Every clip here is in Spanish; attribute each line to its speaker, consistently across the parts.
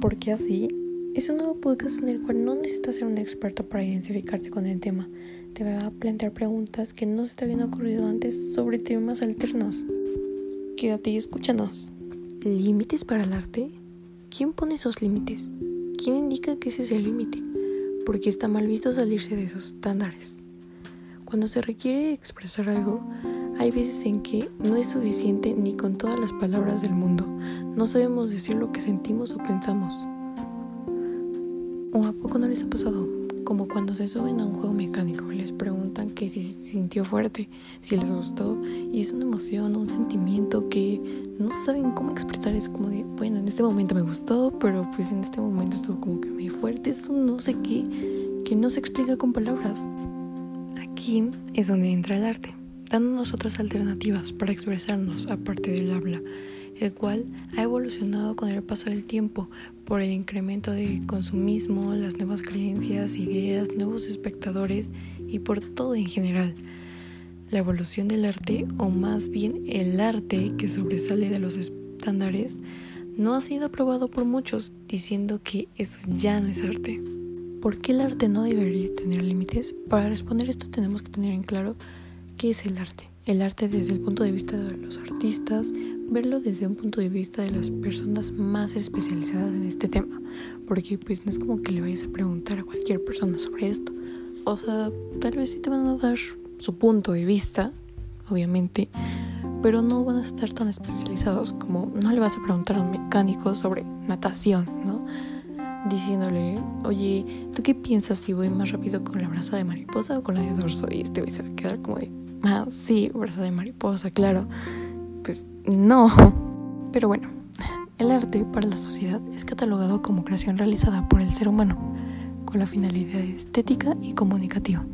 Speaker 1: Porque así es un nuevo podcast en el cual no necesitas ser un experto para identificarte con el tema. Te va a plantear preguntas que no se te habían ocurrido antes sobre temas alternos. Quédate y escúchanos. ¿Límites para el arte? ¿Quién pone esos límites? ¿Quién indica que ese es el límite? Porque está mal visto salirse de esos estándares. Cuando se requiere expresar algo, hay veces en que no es suficiente ni con todas las palabras del mundo. No sabemos decir lo que sentimos o pensamos. ¿O a poco no les ha pasado? Como cuando se suben a un juego mecánico y les preguntan que si se sintió fuerte, si les gustó, y es una emoción, un sentimiento que no saben cómo expresar. Es como de, bueno, en este momento me gustó, pero pues en este momento estuvo como que muy fuerte. Es un no sé qué que no se explica con palabras. Aquí es donde entra el arte dándonos otras alternativas para expresarnos aparte del habla, el cual ha evolucionado con el paso del tiempo por el incremento de consumismo, las nuevas creencias, ideas, nuevos espectadores y por todo en general. La evolución del arte, o más bien el arte que sobresale de los estándares, no ha sido aprobado por muchos, diciendo que eso ya no es arte. ¿Por qué el arte no debería tener límites? Para responder esto tenemos que tener en claro ¿Qué es el arte? El arte desde el punto de vista de los artistas, verlo desde un punto de vista de las personas más especializadas en este tema, porque pues no es como que le vayas a preguntar a cualquier persona sobre esto. O sea, tal vez sí te van a dar su punto de vista, obviamente, pero no van a estar tan especializados como no le vas a preguntar a un mecánico sobre natación, ¿no? Diciéndole, oye, ¿tú qué piensas si voy más rápido con la brasa de mariposa o con la de dorso? Y este güey a quedar como de, Ah, sí, brazo de mariposa, claro. Pues no. Pero bueno, el arte para la sociedad es catalogado como creación realizada por el ser humano, con la finalidad estética y comunicativa.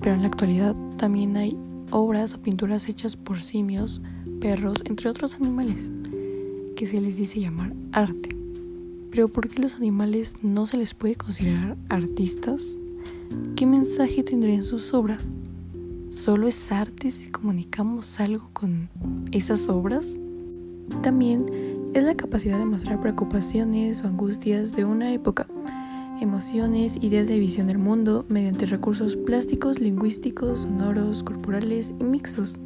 Speaker 1: Pero en la actualidad también hay obras o pinturas hechas por simios, perros, entre otros animales, que se les dice llamar arte. Pero ¿por qué los animales no se les puede considerar artistas? ¿Qué mensaje tendrían sus obras? ¿Solo es arte si comunicamos algo con esas obras? También es la capacidad de mostrar preocupaciones o angustias de una época, emociones, ideas de visión del mundo mediante recursos plásticos, lingüísticos, sonoros, corporales y mixtos.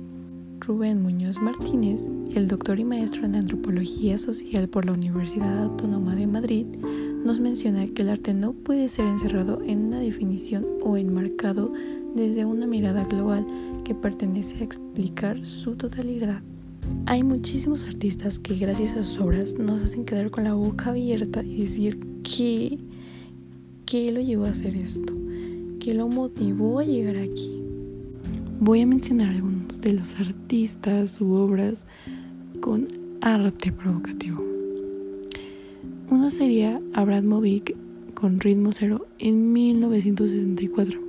Speaker 1: Rubén Muñoz Martínez, el doctor y maestro en antropología social por la Universidad Autónoma de Madrid, nos menciona que el arte no puede ser encerrado en una definición o enmarcado desde una mirada global que pertenece a explicar su totalidad. Hay muchísimos artistas que gracias a sus obras nos hacen quedar con la boca abierta y decir qué, qué lo llevó a hacer esto, qué lo motivó a llegar aquí. Voy a mencionar algunos de los artistas u obras con arte provocativo. Una sería Abramovic con ritmo cero en 1964.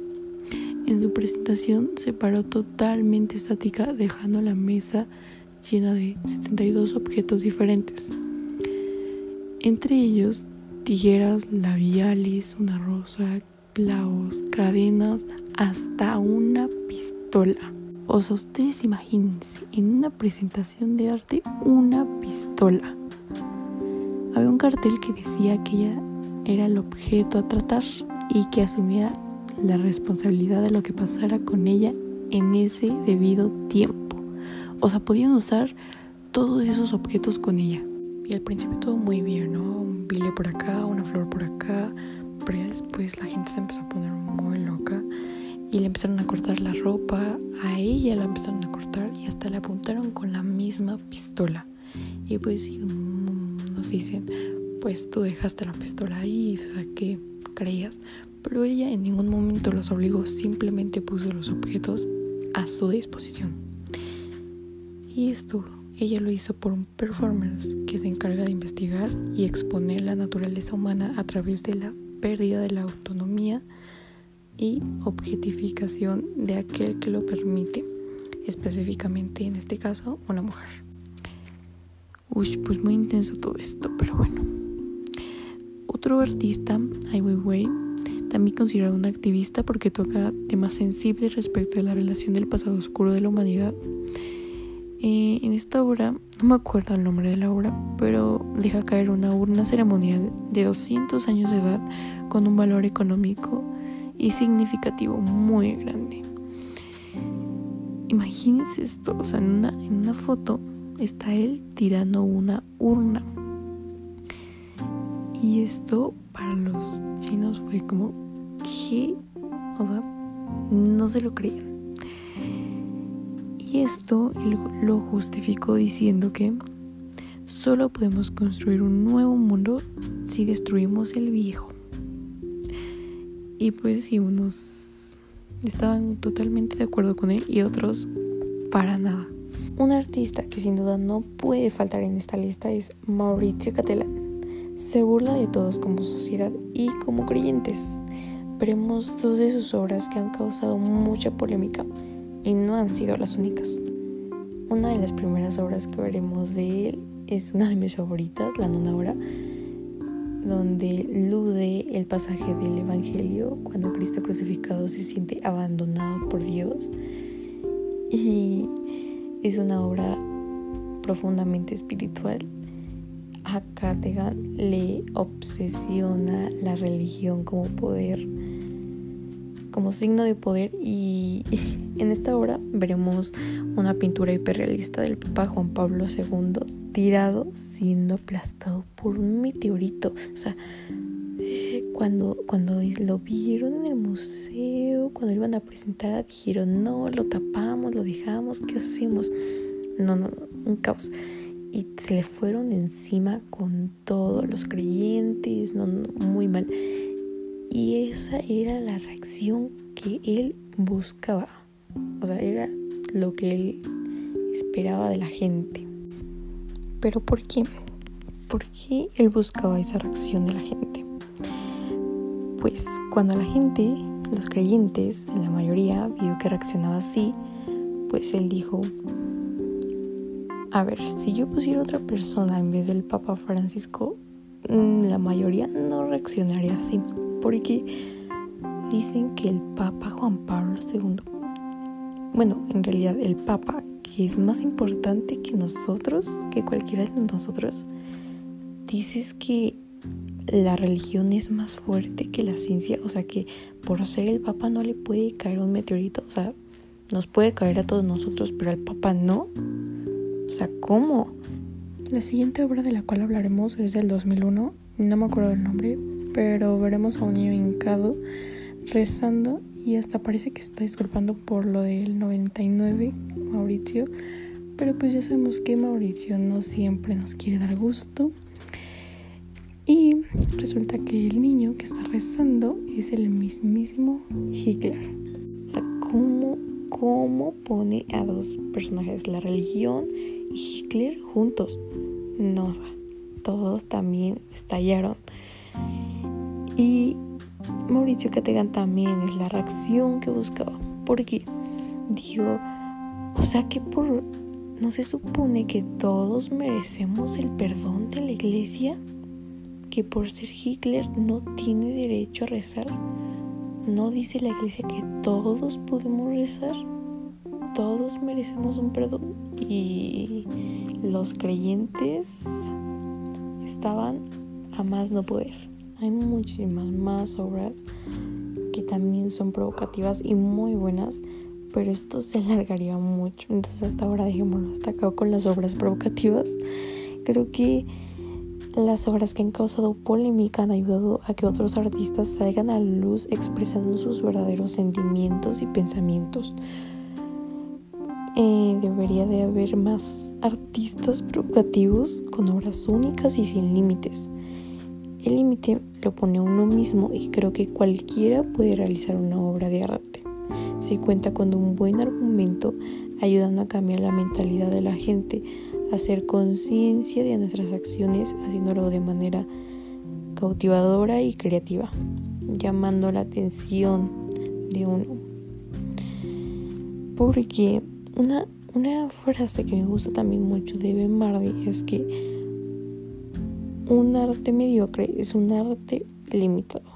Speaker 1: En su presentación se paró totalmente estática dejando la mesa llena de 72 objetos diferentes. Entre ellos tijeras, labiales, una rosa, clavos, cadenas, hasta una pistola. O sea, ustedes imagínense, en una presentación de arte, una pistola. Había un cartel que decía que ella era el objeto a tratar y que asumía la responsabilidad de lo que pasara con ella en ese debido tiempo. O sea, podían usar todos esos objetos con ella. Y al principio todo muy bien, ¿no? Un bile por acá, una flor por acá, pero después la gente se empezó a poner muy loca y le empezaron a cortar la ropa, a ella la empezaron a cortar y hasta le apuntaron con la misma pistola. Y pues nos dicen, pues tú dejaste la pistola ahí, o sea, ¿qué creías? Pero ella en ningún momento los obligó, simplemente puso los objetos a su disposición. Y esto ella lo hizo por un performance que se encarga de investigar y exponer la naturaleza humana a través de la pérdida de la autonomía y objetificación de aquel que lo permite, específicamente en este caso una mujer. Uy, pues muy intenso todo esto, pero bueno. Otro artista, Ai Weiwei, también considerado una activista porque toca temas sensibles respecto a la relación del pasado oscuro de la humanidad. Eh, en esta obra, no me acuerdo el nombre de la obra, pero deja caer una urna ceremonial de 200 años de edad con un valor económico y significativo muy grande. Imagínense esto, o sea, en una, en una foto está él tirando una urna. Y esto para los chinos fue como, ¿qué? O sea, no se lo creían. Y esto lo justificó diciendo que solo podemos construir un nuevo mundo si destruimos el viejo. Y pues si unos estaban totalmente de acuerdo con él y otros para nada. Un artista que sin duda no puede faltar en esta lista es Mauricio Catalán. Se burla de todos como sociedad y como creyentes. Veremos dos de sus obras que han causado mucha polémica y no han sido las únicas. Una de las primeras obras que veremos de él es una de mis favoritas, La Nona Hora, donde lude el pasaje del Evangelio cuando Cristo crucificado se siente abandonado por Dios. Y es una obra profundamente espiritual. A Categan le obsesiona la religión como poder como signo de poder y en esta obra veremos una pintura hiperrealista del Papa Juan Pablo II tirado siendo aplastado por un meteorito. O sea, cuando, cuando lo vieron en el museo, cuando iban a presentar, dijeron, no, lo tapamos, lo dejamos, ¿qué hacemos? No, no, no, un caos. Y se le fueron encima con todos los creyentes, no, muy mal. Y esa era la reacción que él buscaba. O sea, era lo que él esperaba de la gente. Pero ¿por qué? ¿Por qué él buscaba esa reacción de la gente? Pues cuando la gente, los creyentes, en la mayoría, vio que reaccionaba así, pues él dijo, a ver, si yo pusiera otra persona en vez del Papa Francisco, mm, la mayoría no reaccionaría así porque dicen que el Papa Juan Pablo II, bueno, en realidad el Papa, que es más importante que nosotros, que cualquiera de nosotros, dices que la religión es más fuerte que la ciencia, o sea que por ser el Papa no le puede caer un meteorito, o sea, nos puede caer a todos nosotros, pero al Papa no. ¿Cómo? La siguiente obra de la cual hablaremos es del 2001, no me acuerdo el nombre, pero veremos a un niño hincado rezando y hasta parece que está disculpando por lo del 99, Mauricio. Pero pues ya sabemos que Mauricio no siempre nos quiere dar gusto. Y resulta que el niño que está rezando es el mismísimo Hitler. O sea, ¿cómo, cómo pone a dos personajes, la religión y Hitler juntos? No, todos también estallaron. Y Mauricio Categan también es la reacción que buscaba. Porque dijo, o sea que por, no se supone que todos merecemos el perdón de la iglesia, que por ser Hitler no tiene derecho a rezar. No dice la iglesia que todos podemos rezar, todos merecemos un perdón. Y los creyentes estaban a más no poder. Hay muchísimas más obras que también son provocativas y muy buenas, pero esto se alargaría mucho. Entonces hasta ahora dejémoslo hasta acá con las obras provocativas. Creo que las obras que han causado polémica han ayudado a que otros artistas salgan a luz expresando sus verdaderos sentimientos y pensamientos. Debería de haber más artistas provocativos con obras únicas y sin límites. El límite lo pone uno mismo y creo que cualquiera puede realizar una obra de arte. Si cuenta con un buen argumento, ayudando a cambiar la mentalidad de la gente, a hacer conciencia de nuestras acciones, haciéndolo de manera cautivadora y creativa, llamando la atención de uno. Porque una, una frase que me gusta también mucho de Ben Mardi es que un arte mediocre es un arte limitado.